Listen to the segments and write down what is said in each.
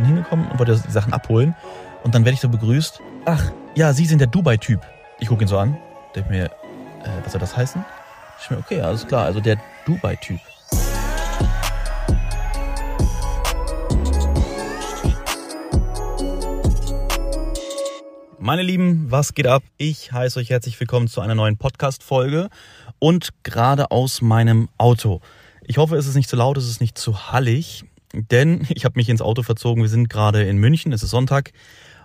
bin hingekommen und wollte die Sachen abholen. Und dann werde ich so begrüßt. Ach, ja, Sie sind der Dubai-Typ. Ich gucke ihn so an. Denke mir, äh, was soll das heißen? Ich mir, okay, alles klar, also der Dubai-Typ. Meine Lieben, was geht ab? Ich heiße euch herzlich willkommen zu einer neuen Podcast-Folge und gerade aus meinem Auto. Ich hoffe, es ist nicht zu laut, es ist nicht zu hallig, denn ich habe mich ins Auto verzogen. Wir sind gerade in München, es ist Sonntag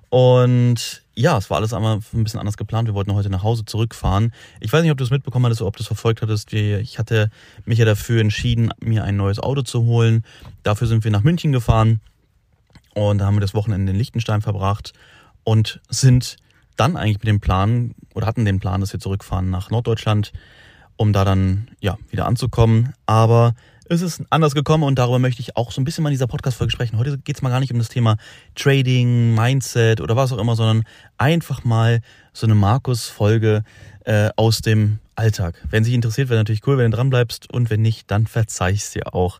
und ja, es war alles einmal ein bisschen anders geplant. Wir wollten heute nach Hause zurückfahren. Ich weiß nicht, ob du es mitbekommen hattest oder ob du es verfolgt hattest. Ich hatte mich ja dafür entschieden, mir ein neues Auto zu holen. Dafür sind wir nach München gefahren und da haben wir das Wochenende in Liechtenstein verbracht und sind dann eigentlich mit dem Plan oder hatten den Plan, dass wir zurückfahren nach Norddeutschland, um da dann ja wieder anzukommen. Aber es ist anders gekommen und darüber möchte ich auch so ein bisschen mal in dieser Podcast-Folge sprechen. Heute geht es mal gar nicht um das Thema Trading, Mindset oder was auch immer, sondern einfach mal so eine Markus-Folge äh, aus dem Alltag. Wenn sich interessiert, wäre natürlich cool, wenn du dran bleibst und wenn nicht, dann verzeih's dir auch.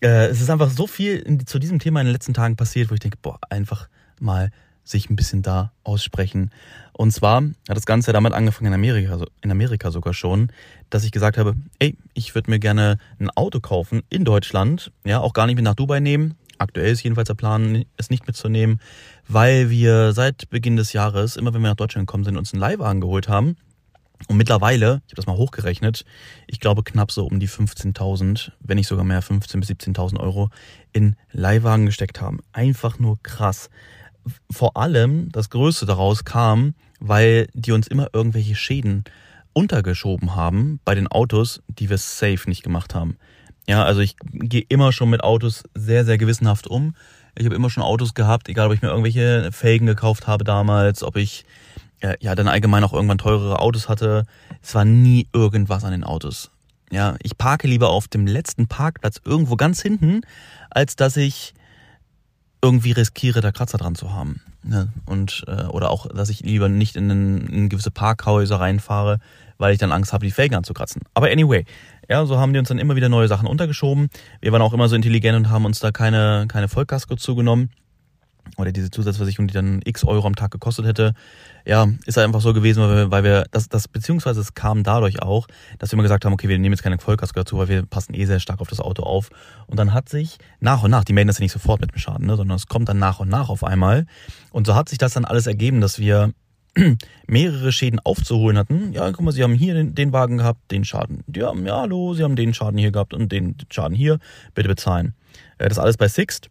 Äh, es ist einfach so viel in, zu diesem Thema in den letzten Tagen passiert, wo ich denke, boah, einfach mal sich ein bisschen da aussprechen. Und zwar hat das Ganze damit angefangen in Amerika, in Amerika sogar schon, dass ich gesagt habe, ey, ich würde mir gerne ein Auto kaufen in Deutschland, ja, auch gar nicht mit nach Dubai nehmen. Aktuell ist jedenfalls der Plan, es nicht mitzunehmen, weil wir seit Beginn des Jahres, immer wenn wir nach Deutschland gekommen sind, uns einen Leihwagen geholt haben. Und mittlerweile, ich habe das mal hochgerechnet, ich glaube knapp so um die 15.000, wenn nicht sogar mehr, 15.000 bis 17.000 Euro in Leihwagen gesteckt haben. Einfach nur krass vor allem das Größte daraus kam, weil die uns immer irgendwelche Schäden untergeschoben haben bei den Autos, die wir safe nicht gemacht haben. Ja, also ich gehe immer schon mit Autos sehr, sehr gewissenhaft um. Ich habe immer schon Autos gehabt, egal ob ich mir irgendwelche Felgen gekauft habe damals, ob ich äh, ja dann allgemein auch irgendwann teurere Autos hatte. Es war nie irgendwas an den Autos. Ja, ich parke lieber auf dem letzten Parkplatz irgendwo ganz hinten, als dass ich irgendwie riskiere, da Kratzer dran zu haben. Ne? Und, äh, oder auch, dass ich lieber nicht in, in, in gewisse Parkhäuser reinfahre, weil ich dann Angst habe, die Felgen anzukratzen. Aber anyway, ja, so haben die uns dann immer wieder neue Sachen untergeschoben. Wir waren auch immer so intelligent und haben uns da keine, keine Vollkasko zugenommen oder diese Zusatzversicherung, die dann x Euro am Tag gekostet hätte, ja, ist halt einfach so gewesen, weil wir, weil wir das, das, beziehungsweise es kam dadurch auch, dass wir immer gesagt haben, okay, wir nehmen jetzt keine Vollkasko dazu, weil wir passen eh sehr stark auf das Auto auf. Und dann hat sich nach und nach, die melden das ja nicht sofort mit dem Schaden, ne, sondern es kommt dann nach und nach auf einmal. Und so hat sich das dann alles ergeben, dass wir mehrere Schäden aufzuholen hatten. Ja, guck mal, sie haben hier den, den Wagen gehabt, den Schaden. Ja, ja, hallo, sie haben den Schaden hier gehabt und den Schaden hier. Bitte bezahlen. Äh, das alles bei Sixt.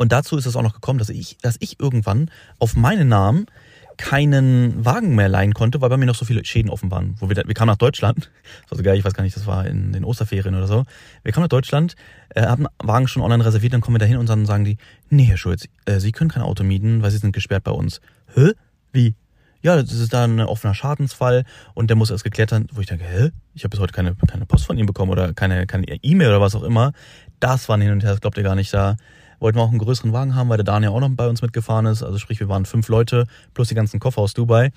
Und dazu ist es auch noch gekommen, dass ich, dass ich irgendwann auf meinen Namen keinen Wagen mehr leihen konnte, weil bei mir noch so viele Schäden offen waren. Wo wir, wir kamen nach Deutschland, das war so geil, ich weiß gar nicht, das war in den Osterferien oder so. Wir kamen nach Deutschland, äh, haben Wagen schon online reserviert, dann kommen wir da hin und dann sagen die, nee, Herr Schulz, äh, Sie können kein Auto mieten, weil Sie sind gesperrt bei uns. Hä? Wie? Ja, das ist da ein offener Schadensfall und der muss erst geklärt werden, wo ich denke, hä? Ich habe bis heute keine, keine Post von ihm bekommen oder keine keine E-Mail oder was auch immer. Das war hin und her, das glaubt ihr gar nicht da wollten wir auch einen größeren Wagen haben, weil der Daniel auch noch bei uns mitgefahren ist. Also sprich, wir waren fünf Leute plus die ganzen Koffer aus Dubai.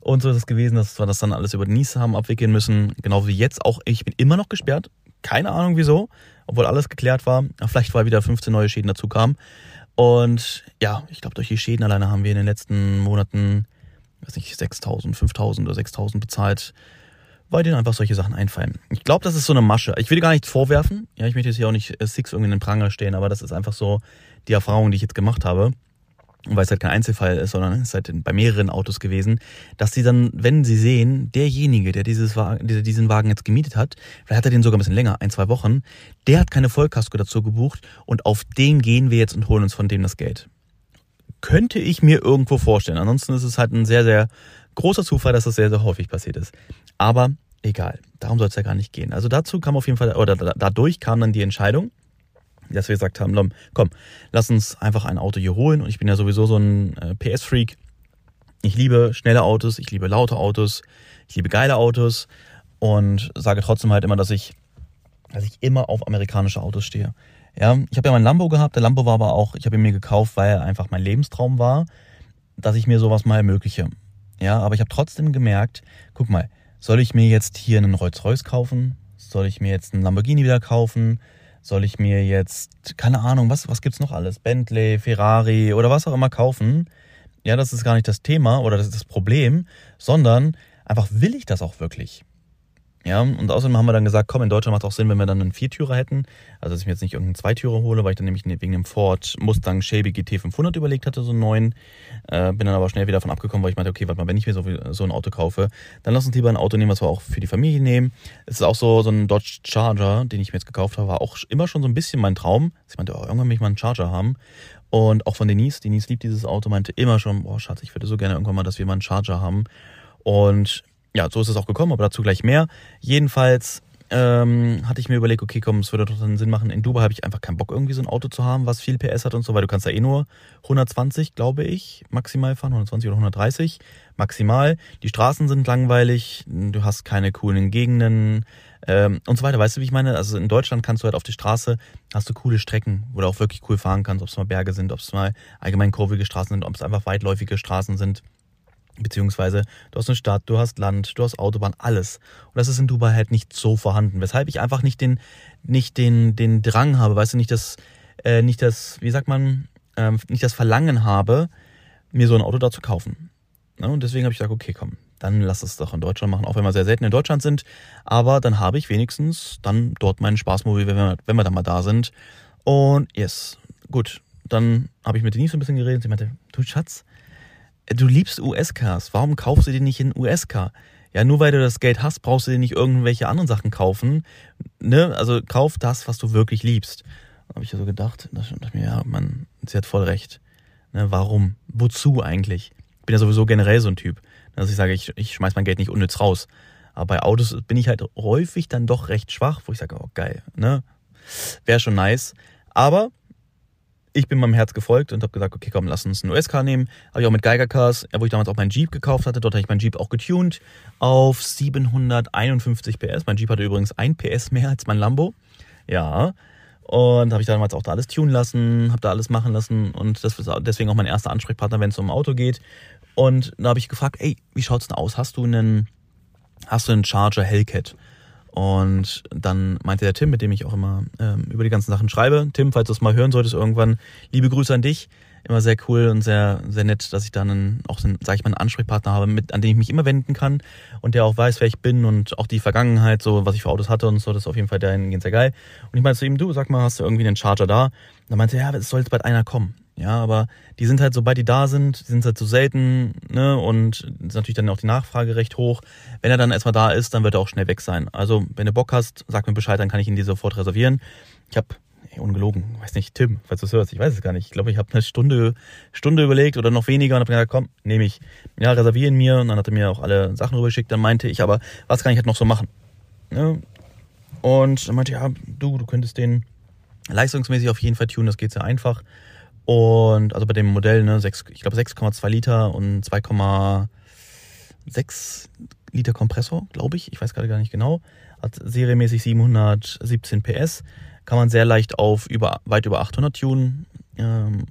Und so ist es gewesen, dass wir das dann alles über Nice haben abwickeln müssen. Genau wie jetzt auch. Ich bin immer noch gesperrt. Keine Ahnung wieso. Obwohl alles geklärt war. Vielleicht weil wieder 15 neue Schäden dazu kamen. Und ja, ich glaube, durch die Schäden alleine haben wir in den letzten Monaten, weiß nicht, 6.000, 5.000 oder 6.000 bezahlt weil denen einfach solche Sachen einfallen. Ich glaube, das ist so eine Masche. Ich will gar nichts vorwerfen. Ja, ich möchte jetzt hier auch nicht äh, Six irgendwie in den Pranger stehen, aber das ist einfach so die Erfahrung, die ich jetzt gemacht habe. Und weil es halt kein Einzelfall ist, sondern es ist halt bei mehreren Autos gewesen, dass sie dann, wenn sie sehen, derjenige, der dieses Wagen, der diesen Wagen jetzt gemietet hat, vielleicht hat er den sogar ein bisschen länger, ein, zwei Wochen, der hat keine Vollkasko dazu gebucht und auf den gehen wir jetzt und holen uns von dem das Geld. Könnte ich mir irgendwo vorstellen. Ansonsten ist es halt ein sehr, sehr großer Zufall, dass das sehr, sehr häufig passiert ist. Aber egal, darum soll es ja gar nicht gehen. Also dazu kam auf jeden Fall, oder dadurch kam dann die Entscheidung, dass wir gesagt haben, komm, lass uns einfach ein Auto hier holen. Und ich bin ja sowieso so ein äh, PS-Freak. Ich liebe schnelle Autos, ich liebe laute Autos, ich liebe geile Autos und sage trotzdem halt immer, dass ich, dass ich immer auf amerikanische Autos stehe. Ja, ich habe ja mein Lambo gehabt, der Lambo war aber auch, ich habe ihn mir gekauft, weil er einfach mein Lebenstraum war, dass ich mir sowas mal ermögliche. Ja, aber ich habe trotzdem gemerkt, guck mal, soll ich mir jetzt hier einen Rolls-Royce kaufen? Soll ich mir jetzt einen Lamborghini wieder kaufen? Soll ich mir jetzt, keine Ahnung, was, was gibt's noch alles? Bentley, Ferrari oder was auch immer kaufen? Ja, das ist gar nicht das Thema oder das ist das Problem, sondern einfach will ich das auch wirklich? Ja, und außerdem haben wir dann gesagt, komm, in Deutschland macht es auch Sinn, wenn wir dann einen Viertürer hätten. Also, dass ich mir jetzt nicht irgendeinen Zweitürer hole, weil ich dann nämlich wegen dem Ford Mustang Shelby GT 500 überlegt hatte, so einen neuen. Äh, bin dann aber schnell wieder davon abgekommen, weil ich meinte, okay, warte mal, wenn ich mir so, so ein Auto kaufe, dann lass uns lieber ein Auto nehmen, was wir auch für die Familie nehmen. Es ist auch so, so ein Dodge Charger, den ich mir jetzt gekauft habe, war auch immer schon so ein bisschen mein Traum. Ich meinte, oh, irgendwann will ich mal einen Charger haben. Und auch von Denise, Denise liebt dieses Auto, meinte immer schon, boah, Schatz, ich würde so gerne irgendwann mal, dass wir mal einen Charger haben. Und ja, so ist es auch gekommen, aber dazu gleich mehr. Jedenfalls ähm, hatte ich mir überlegt, okay, komm, es würde doch dann Sinn machen. In Dubai habe ich einfach keinen Bock, irgendwie so ein Auto zu haben, was viel PS hat und so, weil du kannst da eh nur 120, glaube ich, maximal fahren, 120 oder 130 maximal. Die Straßen sind langweilig, du hast keine coolen Gegenden ähm, und so weiter. Weißt du, wie ich meine? Also in Deutschland kannst du halt auf die Straße, hast du coole Strecken, wo du auch wirklich cool fahren kannst, ob es mal Berge sind, ob es mal allgemein kurvige Straßen sind, ob es einfach weitläufige Straßen sind. Beziehungsweise du hast eine Stadt, du hast Land, du hast Autobahn, alles. Und das ist in Dubai halt nicht so vorhanden. Weshalb ich einfach nicht den, nicht den, den Drang habe, weißt du, nicht das, äh, nicht das, wie sagt man, ähm, nicht das Verlangen habe, mir so ein Auto da zu kaufen. Ja, und deswegen habe ich gesagt, okay, komm, dann lass es doch in Deutschland machen, auch wenn wir sehr selten in Deutschland sind. Aber dann habe ich wenigstens dann dort meinen Spaßmobil, wenn wir, wenn wir dann mal da sind. Und yes, gut. Dann habe ich mit Denise so ein bisschen geredet. Sie meinte, du Schatz, du liebst US-Cars, warum kaufst du dir nicht einen US-Car? Ja, nur weil du das Geld hast, brauchst du dir nicht irgendwelche anderen Sachen kaufen. Ne? Also kauf das, was du wirklich liebst. Habe ich ja so gedacht, da dachte ich mir, ja, man, sie hat voll recht. Ne, warum? Wozu eigentlich? Ich bin ja sowieso generell so ein Typ, dass ich sage, ich, ich schmeiß mein Geld nicht unnütz raus. Aber bei Autos bin ich halt häufig dann doch recht schwach, wo ich sage, oh geil, ne? Wäre schon nice. Aber ich bin meinem Herz gefolgt und habe gesagt, okay, komm, lass uns einen US-Car nehmen. Habe ich auch mit Geiger-Cars, wo ich damals auch meinen Jeep gekauft hatte. Dort habe ich meinen Jeep auch getuned auf 751 PS. Mein Jeep hatte übrigens ein PS mehr als mein Lambo. Ja. Und habe ich damals auch da alles tunen lassen, habe da alles machen lassen. Und das ist deswegen auch mein erster Ansprechpartner, wenn es um ein Auto geht. Und da habe ich gefragt, ey, wie schaut's denn aus? Hast du einen, hast du einen Charger Hellcat? Und dann meinte der Tim, mit dem ich auch immer ähm, über die ganzen Sachen schreibe, Tim, falls du es mal hören solltest irgendwann, liebe Grüße an dich. Immer sehr cool und sehr, sehr nett, dass ich dann einen, auch, einen, sag ich mal, einen Ansprechpartner habe, mit, an den ich mich immer wenden kann und der auch weiß, wer ich bin und auch die Vergangenheit, so was ich für Autos hatte und so, das ist auf jeden Fall dahingehend sehr geil. Und ich meinte zu ihm, du, sag mal, hast du irgendwie einen Charger da? Und dann meinte er, ja, es soll jetzt bald einer kommen. Ja, aber die sind halt, sobald die da sind, die sind halt so selten, ne? Und ist natürlich dann auch die Nachfrage recht hoch. Wenn er dann erstmal da ist, dann wird er auch schnell weg sein. Also, wenn du Bock hast, sag mir Bescheid, dann kann ich ihn dir sofort reservieren. Ich habe ungelogen, weiß nicht, Tim, falls du es hörst, ich weiß es gar nicht. Ich glaube, ich habe eine Stunde, Stunde überlegt oder noch weniger und habe gesagt, komm, nehme ich. Ja, reservieren mir und dann hat er mir auch alle Sachen rübergeschickt. Dann meinte ich aber, was kann ich halt noch so machen? Ne? Und dann meinte, ja, du, du könntest den leistungsmäßig auf jeden Fall tun, das geht sehr einfach. Und also bei dem Modell, ne, 6, ich glaube 6,2 Liter und 2,6 Liter Kompressor, glaube ich. Ich weiß gerade gar nicht genau. Hat serienmäßig 717 PS. Kann man sehr leicht auf über, weit über 800 tunen. Ähm,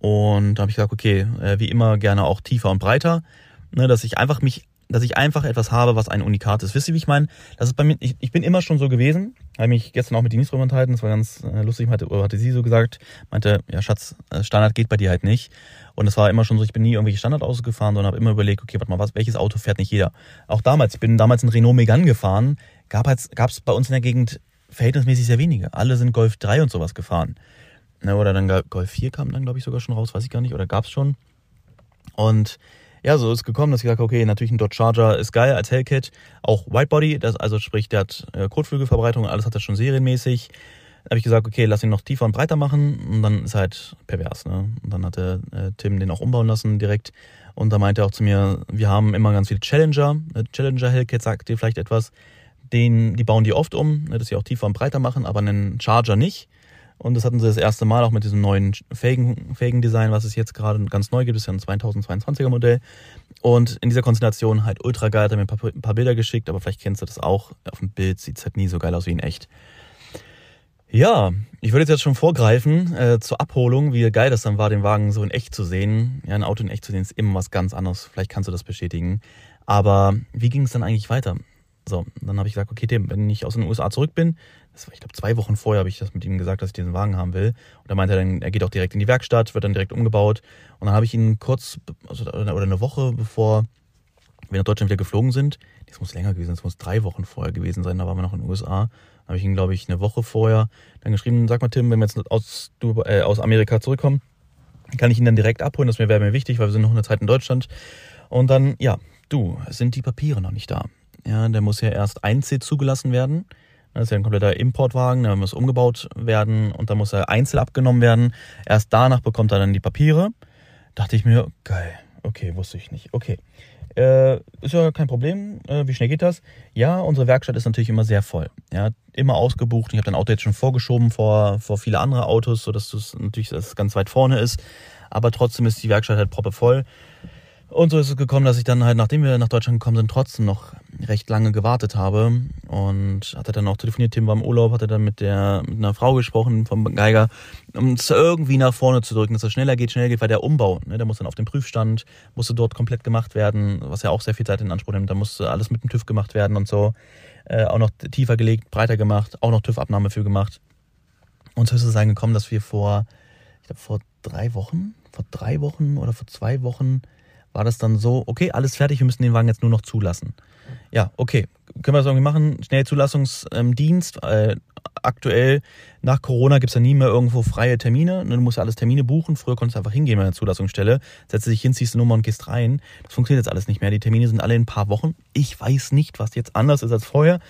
und da habe ich gesagt, okay, äh, wie immer gerne auch tiefer und breiter. Ne, dass ich einfach mich dass ich einfach etwas habe, was ein Unikat ist. Wisst ihr, wie ich meine? Das ist bei mir, ich, ich bin immer schon so gewesen. Habe mich gestern auch mit Denise drüber unterhalten, das war ganz äh, lustig, hatte, hatte sie so gesagt, meinte, ja Schatz, äh, Standard geht bei dir halt nicht. Und es war immer schon so, ich bin nie irgendwelche Standardautos gefahren, sondern habe immer überlegt, okay, warte mal, was, welches Auto fährt nicht jeder? Auch damals, ich bin damals in Renault Megane gefahren, gab es gab's bei uns in der Gegend verhältnismäßig sehr wenige. Alle sind Golf 3 und sowas gefahren. Ne, oder dann Golf 4 kam dann, glaube ich, sogar schon raus, weiß ich gar nicht, oder gab es schon. Und ja, so ist gekommen, dass ich gesagt habe, okay, natürlich ein Dodge Charger ist geil als Hellcat. Auch Whitebody, das, also sprich, der hat äh, Kotflügelverbreitung, alles hat er schon serienmäßig. Da habe ich gesagt, okay, lass ihn noch tiefer und breiter machen und dann ist halt pervers. Ne? Und dann hatte äh, Tim den auch umbauen lassen direkt. Und da meinte er auch zu mir, wir haben immer ganz viele Challenger. Äh, Challenger Hellcat sagt dir vielleicht etwas. Den, die bauen die oft um, ne, dass sie auch tiefer und breiter machen, aber einen Charger nicht. Und das hatten sie das erste Mal auch mit diesem neuen Felgen-Design, was es jetzt gerade ganz neu gibt. Das ist ja ein 2022er Modell. Und in dieser Konstellation halt ultra geil. Hat er mir ein paar, Bilder geschickt, aber vielleicht kennst du das auch. Auf dem Bild sieht es halt nie so geil aus wie in echt. Ja, ich würde jetzt schon vorgreifen äh, zur Abholung, wie geil das dann war, den Wagen so in echt zu sehen. Ja, ein Auto in echt zu sehen ist immer was ganz anderes. Vielleicht kannst du das bestätigen. Aber wie ging es dann eigentlich weiter? So, dann habe ich gesagt, okay, Tim, wenn ich aus den USA zurück bin, ich glaube, zwei Wochen vorher habe ich das mit ihm gesagt, dass ich diesen Wagen haben will. Und da meinte er dann, er geht auch direkt in die Werkstatt, wird dann direkt umgebaut. Und dann habe ich ihn kurz, also, oder eine Woche bevor wir nach Deutschland wieder geflogen sind, das muss länger gewesen sein, das muss drei Wochen vorher gewesen sein, da waren wir noch in den USA, habe ich ihn, glaube ich, eine Woche vorher dann geschrieben, sag mal Tim, wenn wir jetzt aus, äh, aus Amerika zurückkommen, kann ich ihn dann direkt abholen, das wäre mir wichtig, weil wir sind noch eine Zeit in Deutschland. Und dann, ja, du, sind die Papiere noch nicht da. Ja, der muss ja erst einzeln zugelassen werden. Das ist ja ein kompletter Importwagen, der muss umgebaut werden und dann muss er einzeln abgenommen werden. Erst danach bekommt er dann die Papiere. Dachte ich mir, geil, okay, wusste ich nicht. Okay. Äh, ist ja kein Problem. Äh, wie schnell geht das? Ja, unsere Werkstatt ist natürlich immer sehr voll. Ja, immer ausgebucht. Ich habe dein Auto jetzt schon vorgeschoben vor, vor viele andere Autos, sodass das natürlich das ganz weit vorne ist. Aber trotzdem ist die Werkstatt halt proppe voll. Und so ist es gekommen, dass ich dann halt, nachdem wir nach Deutschland gekommen sind, trotzdem noch recht lange gewartet habe. Und hatte dann auch telefoniert, Tim war im Urlaub, hatte dann mit der mit einer Frau gesprochen vom Geiger, um es irgendwie nach vorne zu drücken, dass es schneller geht, schneller geht, weil der Umbau, ne, der muss dann auf dem Prüfstand, musste dort komplett gemacht werden, was ja auch sehr viel Zeit in Anspruch nimmt. Da musste alles mit dem TÜV gemacht werden und so. Äh, auch noch tiefer gelegt, breiter gemacht, auch noch TÜV-Abnahme für gemacht. Und so ist es gekommen, dass wir vor, ich glaube, vor drei Wochen, vor drei Wochen oder vor zwei Wochen war das dann so, okay, alles fertig, wir müssen den Wagen jetzt nur noch zulassen. Ja, okay, können wir das irgendwie machen? Schnellzulassungsdienst. Äh, aktuell, nach Corona gibt's ja nie mehr irgendwo freie Termine. Du musst ja alles Termine buchen. Früher konntest du einfach hingehen bei der Zulassungsstelle, setzt dich hin, ziehst die Nummer und gehst rein. Das funktioniert jetzt alles nicht mehr. Die Termine sind alle in ein paar Wochen. Ich weiß nicht, was jetzt anders ist als vorher.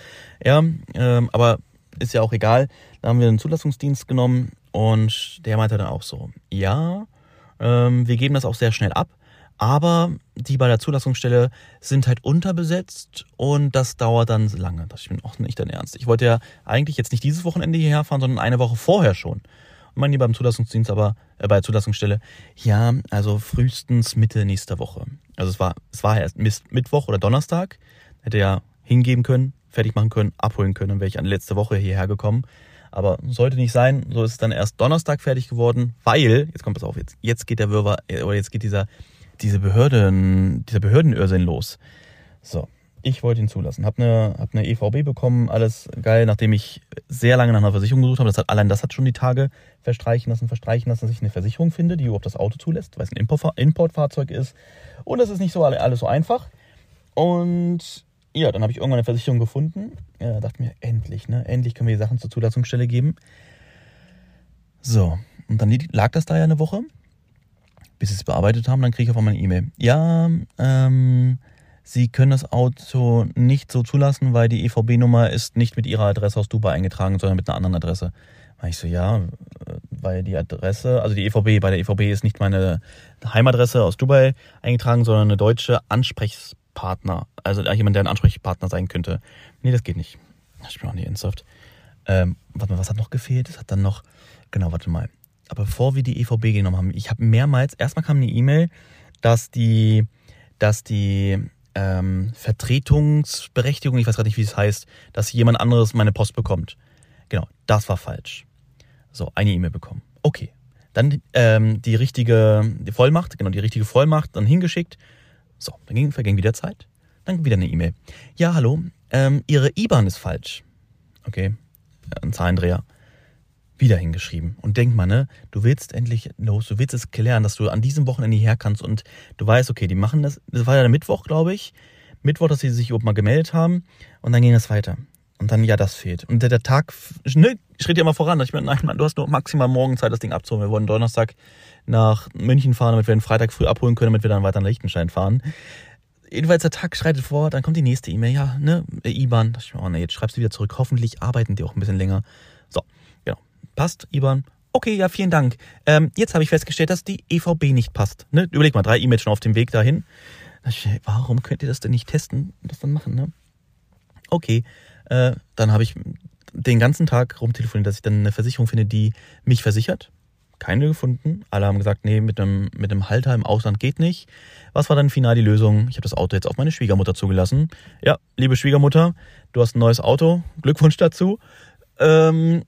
Ja, ähm, aber ist ja auch egal. Da haben wir einen Zulassungsdienst genommen und der meinte dann auch so, ja, ähm, wir geben das auch sehr schnell ab aber die bei der Zulassungsstelle sind halt unterbesetzt und das dauert dann lange. Das ist auch nicht dein Ernst. Ich wollte ja eigentlich jetzt nicht dieses Wochenende hierher fahren, sondern eine Woche vorher schon. Und meinen die beim Zulassungsdienst aber, äh, bei der Zulassungsstelle, ja, also frühestens Mitte nächster Woche. Also es war, es war erst Mittwoch oder Donnerstag. Hätte ja hingeben können, fertig machen können, abholen können, dann wäre ich an letzte Woche hierher gekommen. Aber sollte nicht sein, so ist es dann erst Donnerstag fertig geworden, weil, jetzt kommt es auf, jetzt, jetzt geht der Wirrwarr, äh, oder jetzt geht dieser diese Behörden, dieser Behördenirrsinn los. So, ich wollte ihn zulassen. Hab eine, hab eine EVB bekommen, alles geil, nachdem ich sehr lange nach einer Versicherung gesucht habe. Das hat, allein das hat schon die Tage verstreichen lassen, verstreichen lassen, dass ich eine Versicherung finde, die überhaupt das Auto zulässt, weil es ein Importfahrzeug ist. Und das ist nicht so alles so einfach. Und ja, dann habe ich irgendwann eine Versicherung gefunden. Ja, dachte mir, endlich, ne? Endlich können wir die Sachen zur Zulassungsstelle geben. So, und dann lag das da ja eine Woche bis sie es bearbeitet haben, dann kriege ich auf einmal eine E-Mail. Ja, ähm, Sie können das Auto nicht so zulassen, weil die EVB-Nummer ist nicht mit Ihrer Adresse aus Dubai eingetragen, sondern mit einer anderen Adresse. Da ich so, ja, weil die Adresse, also die EVB, bei der EVB ist nicht meine Heimadresse aus Dubai eingetragen, sondern eine deutsche Ansprechpartner. Also jemand, der ein Ansprechpartner sein könnte. Nee, das geht nicht. Ich bin auch nicht ernsthaft. Ähm, warte mal, was hat noch gefehlt? Es hat dann noch, genau, warte mal bevor wir die EVB genommen haben, ich habe mehrmals, erstmal kam eine E-Mail, dass die, dass die ähm, Vertretungsberechtigung, ich weiß gerade nicht, wie es heißt, dass jemand anderes meine Post bekommt. Genau, das war falsch. So, eine E-Mail bekommen. Okay. Dann ähm, die richtige die Vollmacht, genau, die richtige Vollmacht dann hingeschickt. So, dann ging, verging wieder Zeit. Dann wieder eine E-Mail. Ja, hallo, ähm, Ihre IBAN ist falsch. Okay, ein Zahlendreher wieder hingeschrieben. Und denk mal, ne, du willst endlich los, du willst es klären, dass du an diesem Wochenende hierher kannst und du weißt, okay, die machen das, das war ja der Mittwoch, glaube ich, Mittwoch, dass sie sich überhaupt mal gemeldet haben und dann ging das weiter. Und dann, ja, das fehlt. Und der, der Tag, ne, schritt ja immer voran. Ich meine, nein, Mann, du hast nur maximal morgen Zeit, das Ding abzuholen. Wir wollen Donnerstag nach München fahren, damit wir den Freitag früh abholen können, damit wir dann weiter nach Liechtenstein fahren. Jedenfalls der Tag schreitet vor, dann kommt die nächste E-Mail, ja, ne, IBAN. Da ich mir, oh ne, jetzt schreibst du wieder zurück. Hoffentlich arbeiten die auch ein bisschen länger. Passt, IBAN. Okay, ja, vielen Dank. Ähm, jetzt habe ich festgestellt, dass die EVB nicht passt. Ne? Überleg mal, drei E-Mails schon auf dem Weg dahin. Warum könnt ihr das denn nicht testen und das dann machen? Ne? Okay, äh, dann habe ich den ganzen Tag rumtelefoniert, dass ich dann eine Versicherung finde, die mich versichert. Keine gefunden. Alle haben gesagt, nee, mit einem, mit einem Halter im Ausland geht nicht. Was war dann final die Lösung? Ich habe das Auto jetzt auf meine Schwiegermutter zugelassen. Ja, liebe Schwiegermutter, du hast ein neues Auto. Glückwunsch dazu. Ähm,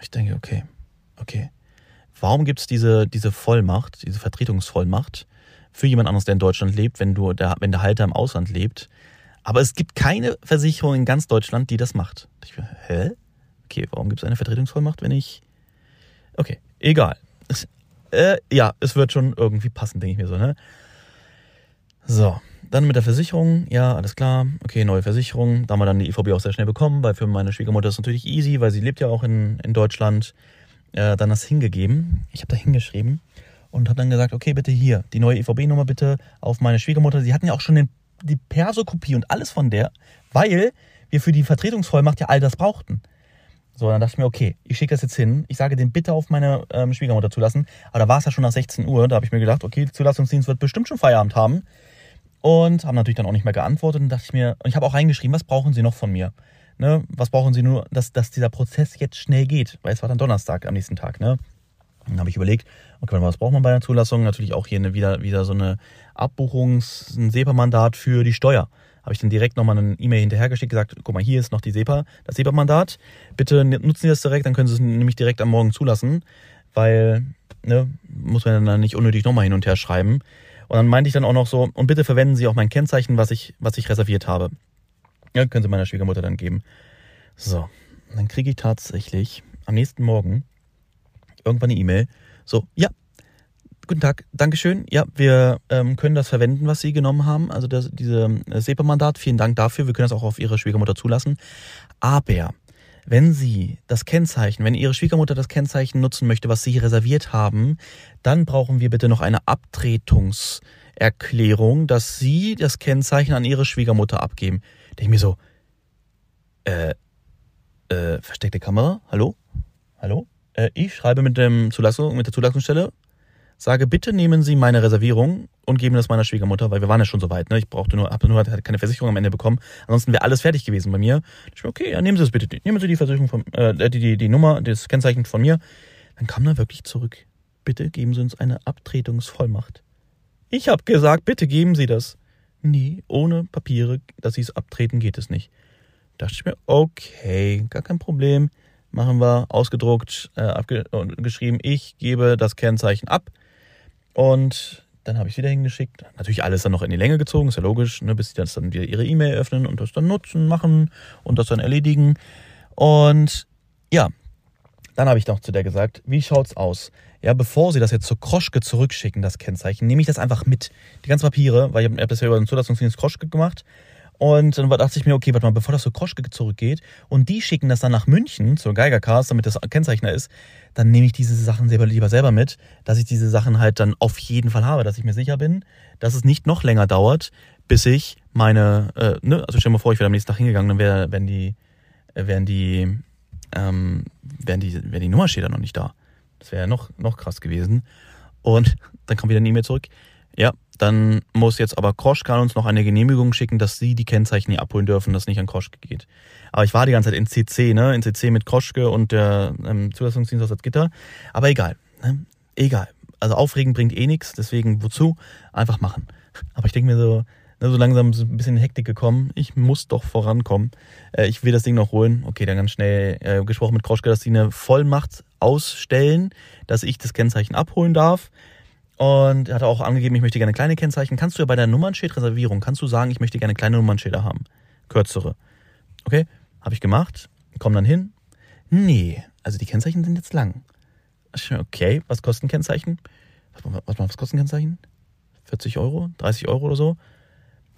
ich denke, okay, okay. Warum gibt es diese, diese Vollmacht, diese Vertretungsvollmacht für jemand anderes, der in Deutschland lebt, wenn du der, wenn der Halter im Ausland lebt? Aber es gibt keine Versicherung in ganz Deutschland, die das macht. Ich hä? Okay, warum gibt es eine Vertretungsvollmacht, wenn ich. Okay, egal. Es, äh, ja, es wird schon irgendwie passen, denke ich mir so, ne? So, dann mit der Versicherung, ja, alles klar. Okay, neue Versicherung. Da haben wir dann die EVB auch sehr schnell bekommen, weil für meine Schwiegermutter ist es natürlich easy, weil sie lebt ja auch in, in Deutschland. Äh, dann das hingegeben. Ich habe da hingeschrieben und habe dann gesagt, okay, bitte hier, die neue EVB-Nummer bitte auf meine Schwiegermutter. Sie hatten ja auch schon den, die Perso-Kopie und alles von der, weil wir für die Vertretungsvollmacht ja all das brauchten. So, dann dachte ich mir, okay, ich schicke das jetzt hin. Ich sage den bitte auf meine ähm, Schwiegermutter zulassen. Aber da war es ja schon nach 16 Uhr. Da habe ich mir gedacht, okay, Zulassungsdienst wird bestimmt schon Feierabend haben. Und haben natürlich dann auch nicht mehr geantwortet. Und dachte ich mir, und ich habe auch reingeschrieben, was brauchen Sie noch von mir? Ne? Was brauchen Sie nur, dass, dass dieser Prozess jetzt schnell geht? Weil es war dann Donnerstag am nächsten Tag. Ne? Dann habe ich überlegt, okay, was braucht man bei einer Zulassung? Natürlich auch hier eine, wieder, wieder so eine Abbuchungs-, ein SEPA-Mandat für die Steuer habe ich dann direkt nochmal eine E-Mail hinterhergeschickt, gesagt, guck mal, hier ist noch die SEPA, das SEPA-Mandat. Bitte nutzen Sie das direkt, dann können Sie es nämlich direkt am Morgen zulassen, weil, ne, muss man dann nicht unnötig nochmal hin und her schreiben. Und dann meinte ich dann auch noch so, und bitte verwenden Sie auch mein Kennzeichen, was ich, was ich reserviert habe. Ja, können Sie meiner Schwiegermutter dann geben. So, dann kriege ich tatsächlich am nächsten Morgen irgendwann eine E-Mail. So, ja, Guten Tag, Dankeschön. Ja, wir ähm, können das verwenden, was Sie genommen haben, also das, diese äh, SEPA-Mandat. Vielen Dank dafür. Wir können das auch auf Ihre Schwiegermutter zulassen. Aber wenn Sie das Kennzeichen, wenn Ihre Schwiegermutter das Kennzeichen nutzen möchte, was Sie hier reserviert haben, dann brauchen wir bitte noch eine Abtretungserklärung, dass Sie das Kennzeichen an Ihre Schwiegermutter abgeben. Denke ich mir so, äh, äh, versteckte Kamera, hallo? Hallo? Äh, ich schreibe mit dem Zulassung, mit der Zulassungsstelle sage, bitte nehmen Sie meine Reservierung und geben das meiner Schwiegermutter, weil wir waren ja schon so weit. Ne? Ich brauchte nur, habe nur halt keine Versicherung am Ende bekommen. Ansonsten wäre alles fertig gewesen bei mir. Ich mir, okay, ja, nehmen Sie es bitte. Nehmen Sie die Versicherung von, äh, die, die, die Nummer, das Kennzeichen von mir. Dann kam er wirklich zurück. Bitte geben Sie uns eine Abtretungsvollmacht. Ich habe gesagt, bitte geben Sie das. Nee, ohne Papiere, dass Sie es abtreten, geht es nicht. Da dachte ich mir, okay, gar kein Problem. Machen wir ausgedruckt, äh, abgeschrieben, ich gebe das Kennzeichen ab und dann habe ich wieder hingeschickt. Natürlich alles dann noch in die Länge gezogen, ist ja logisch, ne, bis sie das dann wieder ihre E-Mail öffnen und das dann nutzen, machen und das dann erledigen. Und ja, dann habe ich noch zu der gesagt, wie schaut's aus? Ja, bevor Sie das jetzt zur Kroschke zurückschicken, das Kennzeichen, nehme ich das einfach mit. Die ganzen Papiere, weil ich habe das ja über den Zulassungsdienst Kroschke gemacht. Und dann dachte ich mir, okay, warte mal, bevor das zur Kroschke zurückgeht und die schicken das dann nach München zur Geigercast, damit das Kennzeichner ist, dann nehme ich diese Sachen selber, lieber selber mit, dass ich diese Sachen halt dann auf jeden Fall habe, dass ich mir sicher bin, dass es nicht noch länger dauert, bis ich meine, äh, ne, also stell dir mal vor, ich wäre am nächsten Tag hingegangen, dann wär, wären die, äh, wären die, ähm, wären die, wären die Nummerschilder noch nicht da. Das wäre ja noch, noch krass gewesen. Und dann kommt wieder eine E-Mail zurück. Ja, dann muss jetzt aber Kroschka uns noch eine Genehmigung schicken, dass sie die Kennzeichen hier abholen dürfen, dass nicht an Kroschke geht. Aber ich war die ganze Zeit in CC, ne? In CC mit Kroschke und der ähm, Zulassungsdienst aus Gitter. Aber egal, ne? Egal. Also aufregen bringt eh nichts, deswegen wozu? Einfach machen. Aber ich denke mir so, ne, so langsam ist ein bisschen Hektik gekommen. Ich muss doch vorankommen. Äh, ich will das Ding noch holen. Okay, dann ganz schnell äh, gesprochen mit Kroschke, dass sie eine Vollmacht ausstellen, dass ich das Kennzeichen abholen darf. Und er hat auch angegeben, ich möchte gerne kleine Kennzeichen. Kannst du ja bei der Nummernschildreservierung, kannst du sagen, ich möchte gerne kleine Nummernschilder haben. Kürzere. Okay, habe ich gemacht. Komm dann hin. Nee, also die Kennzeichen sind jetzt lang. Okay, was kosten Kennzeichen? Was, was, was kosten Kennzeichen? 40 Euro? 30 Euro oder so?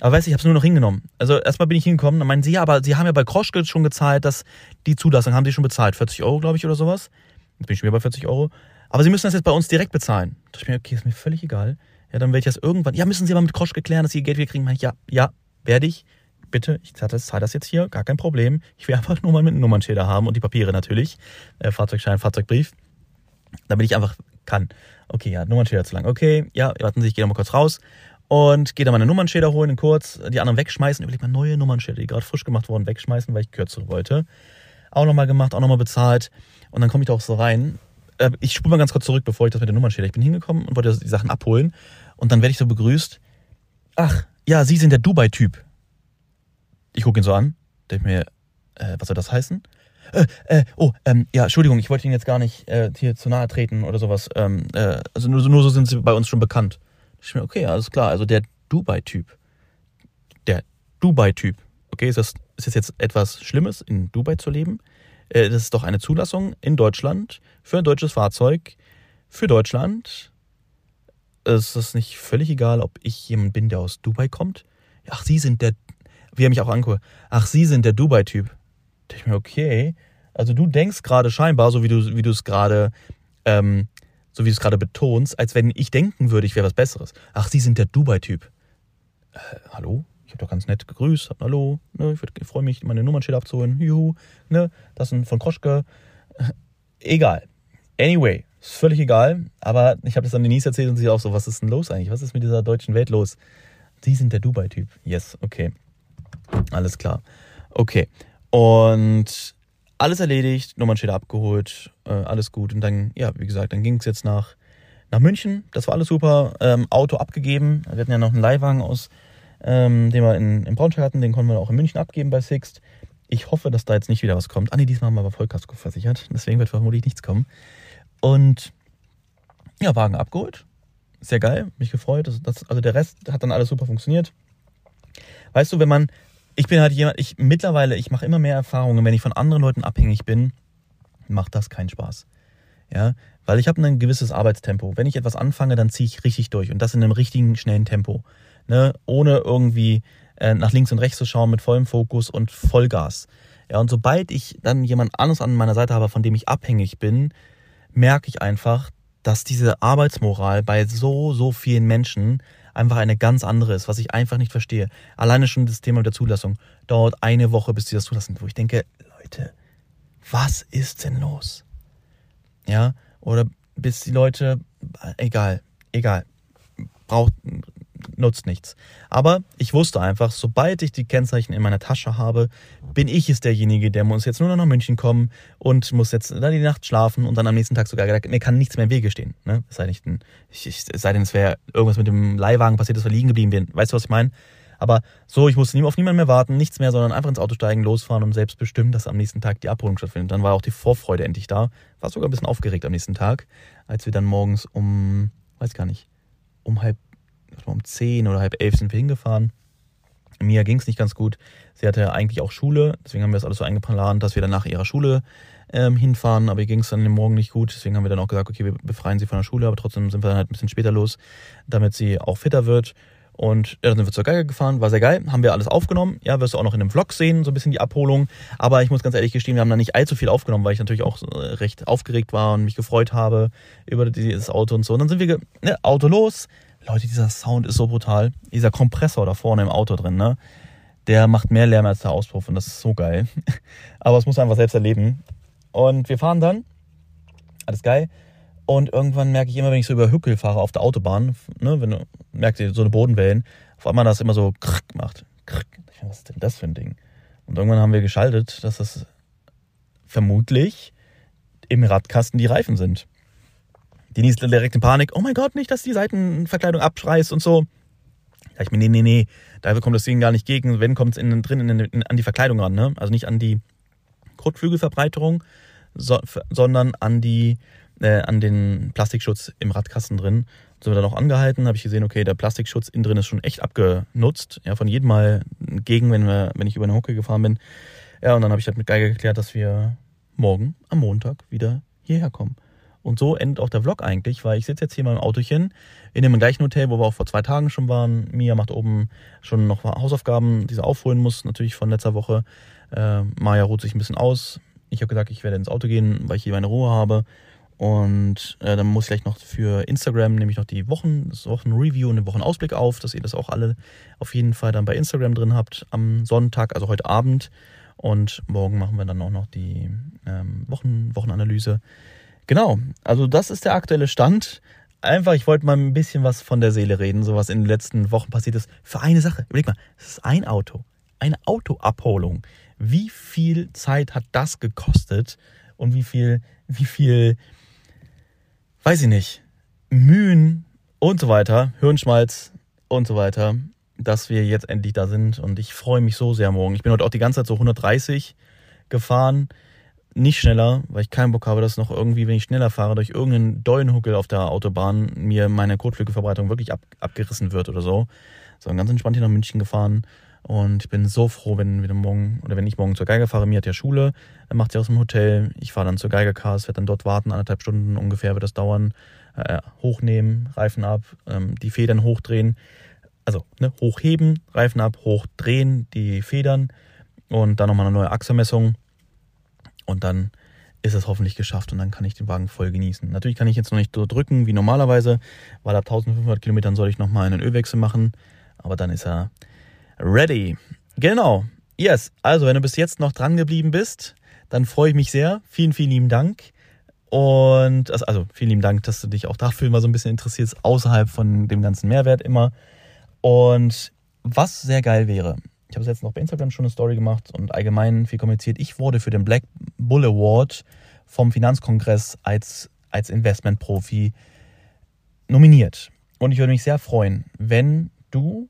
Aber weißt du, ich habe es nur noch hingenommen. Also erstmal bin ich hingekommen, dann meinen sie, ja, aber sie haben ja bei Kroschke schon gezahlt, dass die Zulassung haben sie schon bezahlt. 40 Euro, glaube ich, oder sowas. Jetzt bin ich schon wieder bei 40 Euro. Aber Sie müssen das jetzt bei uns direkt bezahlen. Da dachte ich mir, okay, ist mir völlig egal. Ja, dann werde ich das irgendwann. Ja, müssen Sie aber mit Kroschke klären, dass Sie Ihr Geld wieder kriegen. Ich, ja, ja, werde ich. Bitte, ich zahle das, jetzt hier, gar kein Problem. Ich will einfach nur mal mit einem Nummernschilder haben und die Papiere natürlich. Äh, Fahrzeugschein, Fahrzeugbrief. Damit ich einfach kann. Okay, ja, Nummernschilder zu lang. Okay, ja, warten Sie, ich gehe nochmal kurz raus und gehe dann meine Nummernschilder holen, kurz die anderen wegschmeißen. Überleg mal neue Nummernschilder, die gerade frisch gemacht wurden, wegschmeißen, weil ich kürzere wollte. Auch nochmal gemacht, auch nochmal bezahlt. Und dann komme ich da auch so rein äh, ich spule mal ganz kurz zurück, bevor ich das mit der Nummer stelle. Ich bin hingekommen und wollte die Sachen abholen. Und dann werde ich so begrüßt. Ach, ja, Sie sind der Dubai-Typ. Ich gucke ihn so an. Denke mir, äh, was soll das heißen? Äh, äh, oh, ähm, ja, Entschuldigung, ich wollte Ihnen jetzt gar nicht äh, hier zu nahe treten oder sowas. Ähm, äh, also nur, nur so sind Sie bei uns schon bekannt. Ich mir, okay, alles klar. Also der Dubai-Typ. Der Dubai-Typ. Okay, ist das, ist das jetzt etwas Schlimmes, in Dubai zu leben? Äh, das ist doch eine Zulassung in Deutschland für ein deutsches Fahrzeug für Deutschland. Ist das nicht völlig egal, ob ich jemand bin, der aus Dubai kommt? Ach, Sie sind der, wie er mich auch anguckt, ach, Sie sind der Dubai-Typ. Da ich mir, okay, also du denkst gerade scheinbar, so wie du, wie du es gerade, ähm, so wie du es gerade betonst, als wenn ich denken würde, ich wäre was Besseres. Ach, Sie sind der Dubai-Typ. Äh, hallo? Ich habe doch ganz nett gegrüßt, hab, hallo, ne, ich, ich freue mich, meine Nummernschilder abzuholen, juhu, ne, das sind von Kroschke. Egal. Anyway, ist völlig egal, aber ich habe das an Denise erzählt und sie auch so, was ist denn los eigentlich? Was ist mit dieser deutschen Welt los? Sie sind der Dubai-Typ. Yes, okay. Alles klar. Okay. Und alles erledigt, Nummernschilder abgeholt, äh, alles gut. Und dann, ja, wie gesagt, dann ging es jetzt nach, nach München. Das war alles super. Ähm, Auto abgegeben. Wir hatten ja noch einen Leihwagen aus, ähm, den wir in, in Braunschweig hatten. Den konnten wir auch in München abgeben bei Sixt. Ich hoffe, dass da jetzt nicht wieder was kommt. Ah, nee, diesmal haben wir aber Vollkasko versichert. Deswegen wird vermutlich nichts kommen. Und ja, Wagen abgeholt. Sehr geil, mich gefreut. Das, das, also der Rest hat dann alles super funktioniert. Weißt du, wenn man, ich bin halt jemand, ich mittlerweile, ich mache immer mehr Erfahrungen, wenn ich von anderen Leuten abhängig bin, macht das keinen Spaß. Ja, weil ich habe ein gewisses Arbeitstempo. Wenn ich etwas anfange, dann ziehe ich richtig durch und das in einem richtigen, schnellen Tempo. Ne? Ohne irgendwie äh, nach links und rechts zu schauen mit vollem Fokus und Vollgas. Ja, und sobald ich dann jemand anderes an meiner Seite habe, von dem ich abhängig bin, merke ich einfach, dass diese Arbeitsmoral bei so, so vielen Menschen einfach eine ganz andere ist, was ich einfach nicht verstehe. Alleine schon das Thema der Zulassung dauert eine Woche, bis sie das zulassen, wo ich denke, Leute, was ist denn los? Ja, oder bis die Leute, egal, egal, braucht, nutzt nichts. Aber ich wusste einfach, sobald ich die Kennzeichen in meiner Tasche habe, bin ich es derjenige, der muss jetzt nur noch nach München kommen und muss jetzt da die Nacht schlafen und dann am nächsten Tag sogar, mir kann nichts mehr im Wege stehen. Ne? Es sei, nicht, ich, ich, es sei denn, es wäre irgendwas mit dem Leihwagen passiert, dass wir liegen geblieben wären. Weißt du, was ich meine? Aber so, ich musste auf niemanden mehr warten, nichts mehr, sondern einfach ins Auto steigen, losfahren und selbst bestimmen, dass am nächsten Tag die Abholung stattfindet. Dann war auch die Vorfreude endlich da. War sogar ein bisschen aufgeregt am nächsten Tag, als wir dann morgens um, weiß gar nicht, um halb um 10 oder halb elf sind wir hingefahren. Mia ging es nicht ganz gut. Sie hatte eigentlich auch Schule, deswegen haben wir das alles so eingeplant, dass wir dann nach ihrer Schule ähm, hinfahren, aber ihr ging es dann den Morgen nicht gut. Deswegen haben wir dann auch gesagt, okay, wir befreien sie von der Schule, aber trotzdem sind wir dann halt ein bisschen später los, damit sie auch fitter wird. Und ja, dann sind wir zur Geige gefahren, war sehr geil, haben wir alles aufgenommen. Ja, wirst du auch noch in einem Vlog sehen, so ein bisschen die Abholung. Aber ich muss ganz ehrlich gestehen, wir haben da nicht allzu viel aufgenommen, weil ich natürlich auch äh, recht aufgeregt war und mich gefreut habe über dieses Auto und so. Und dann sind wir, ne, Auto los, Leute, dieser Sound ist so brutal. Dieser Kompressor da vorne im Auto drin, ne? Der macht mehr Lärm als der Auspuff und das ist so geil. Aber es muss einfach selbst erleben. Und wir fahren dann. Alles geil. Und irgendwann merke ich immer, wenn ich so über Hückel fahre auf der Autobahn, ne, wenn du merkst, so eine Bodenwellen, auf einmal das immer so krrk macht. Krrk. Was ist denn das für ein Ding? Und irgendwann haben wir geschaltet, dass das vermutlich im Radkasten die Reifen sind. Denise direkt in Panik, oh mein Gott, nicht, dass die Seitenverkleidung abschreißt und so. Da ich mir, nee, nee, nee, da kommt das Ding gar nicht gegen. Wenn, kommt es innen drin in, in, an die Verkleidung ran, ne? Also nicht an die Kotflügelverbreiterung, so, sondern an die, äh, an den Plastikschutz im Radkasten drin. Sind wir dann auch angehalten, habe ich gesehen, okay, der Plastikschutz innen drin ist schon echt abgenutzt. Ja, von jedem Mal gegen, wenn, wir, wenn ich über eine Hucke gefahren bin. Ja, und dann habe ich halt mit Geiger geklärt, dass wir morgen am Montag wieder hierher kommen. Und so endet auch der Vlog eigentlich, weil ich sitze jetzt hier mal im Autochen in dem gleichen Hotel, wo wir auch vor zwei Tagen schon waren. Mia macht oben schon noch Hausaufgaben, die sie aufholen muss, natürlich von letzter Woche. Äh, Maja ruht sich ein bisschen aus. Ich habe gesagt, ich werde ins Auto gehen, weil ich hier meine Ruhe habe. Und äh, dann muss ich gleich noch für Instagram nämlich noch die Wochen, das Wochenreview und den Wochenausblick auf, dass ihr das auch alle auf jeden Fall dann bei Instagram drin habt am Sonntag, also heute Abend. Und morgen machen wir dann auch noch die ähm, Wochen, Wochenanalyse. Genau, also das ist der aktuelle Stand. Einfach, ich wollte mal ein bisschen was von der Seele reden, so was in den letzten Wochen passiert ist. Für eine Sache. Überleg mal, es ist ein Auto. Eine Autoabholung. Wie viel Zeit hat das gekostet? Und wie viel, wie viel, weiß ich nicht, Mühen und so weiter, Hirnschmalz und so weiter, dass wir jetzt endlich da sind. Und ich freue mich so sehr morgen. Ich bin heute auch die ganze Zeit so 130 gefahren nicht schneller, weil ich keinen Bock habe, dass noch irgendwie, wenn ich schneller fahre, durch irgendeinen Dollenhuckel auf der Autobahn mir meine Kotflügelverbreitung wirklich ab, abgerissen wird oder so. Sondern ganz entspannt hier nach München gefahren Und ich bin so froh, wenn wir morgen oder wenn ich morgen zur Geiger fahre. Mir hat ja Schule, dann macht sie aus dem Hotel. Ich fahre dann zur Geigercars, werde dann dort warten, anderthalb Stunden ungefähr wird das dauern. Äh, hochnehmen, Reifen ab, ähm, die Federn hochdrehen. Also ne, hochheben, Reifen ab, hochdrehen, die Federn und dann nochmal eine neue Achsermessung. Und dann ist es hoffentlich geschafft und dann kann ich den Wagen voll genießen. Natürlich kann ich jetzt noch nicht so drücken wie normalerweise, weil ab 1500 Kilometern soll ich nochmal einen Ölwechsel machen. Aber dann ist er ready. Genau. Yes. Also, wenn du bis jetzt noch dran geblieben bist, dann freue ich mich sehr. Vielen, vielen lieben Dank. Und also, also vielen lieben Dank, dass du dich auch dafür mal so ein bisschen interessierst, außerhalb von dem ganzen Mehrwert immer. Und was sehr geil wäre, ich habe es jetzt noch bei Instagram schon eine Story gemacht und allgemein viel kommuniziert. Ich wurde für den Black Bull Award vom Finanzkongress als, als Investmentprofi nominiert. Und ich würde mich sehr freuen, wenn du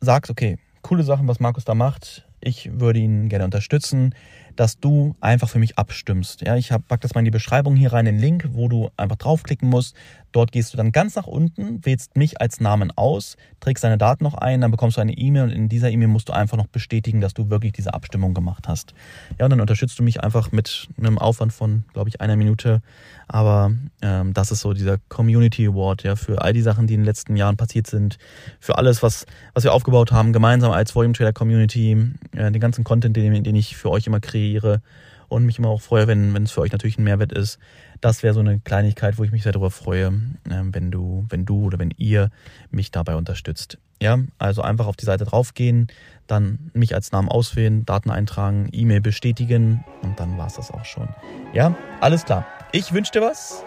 sagst, okay, coole Sachen, was Markus da macht. Ich würde ihn gerne unterstützen dass du einfach für mich abstimmst. Ja, ich pack das mal in die Beschreibung hier rein, den Link, wo du einfach draufklicken musst. Dort gehst du dann ganz nach unten, wählst mich als Namen aus, trägst deine Daten noch ein, dann bekommst du eine E-Mail und in dieser E-Mail musst du einfach noch bestätigen, dass du wirklich diese Abstimmung gemacht hast. Ja, und dann unterstützt du mich einfach mit einem Aufwand von, glaube ich, einer Minute. Aber ähm, das ist so dieser Community Award, ja, für all die Sachen, die in den letzten Jahren passiert sind, für alles, was, was wir aufgebaut haben, gemeinsam als Volume Trader Community, äh, den ganzen Content, den, den ich für euch immer kreiere und mich immer auch freue, wenn, es für euch natürlich ein Mehrwert ist. Das wäre so eine Kleinigkeit, wo ich mich sehr darüber freue, ähm, wenn du, wenn du oder wenn ihr mich dabei unterstützt. Ja, also einfach auf die Seite draufgehen, dann mich als Namen auswählen, Daten eintragen, E-Mail bestätigen und dann war es das auch schon. Ja, alles klar. Ich wünsche dir was,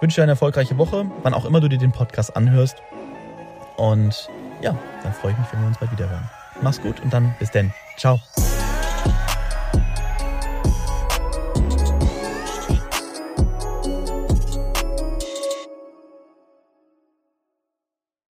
wünsche dir eine erfolgreiche Woche, wann auch immer du dir den Podcast anhörst. Und ja, dann freue ich mich, wenn wir uns bald wieder hören. Mach's gut und dann bis denn. Ciao.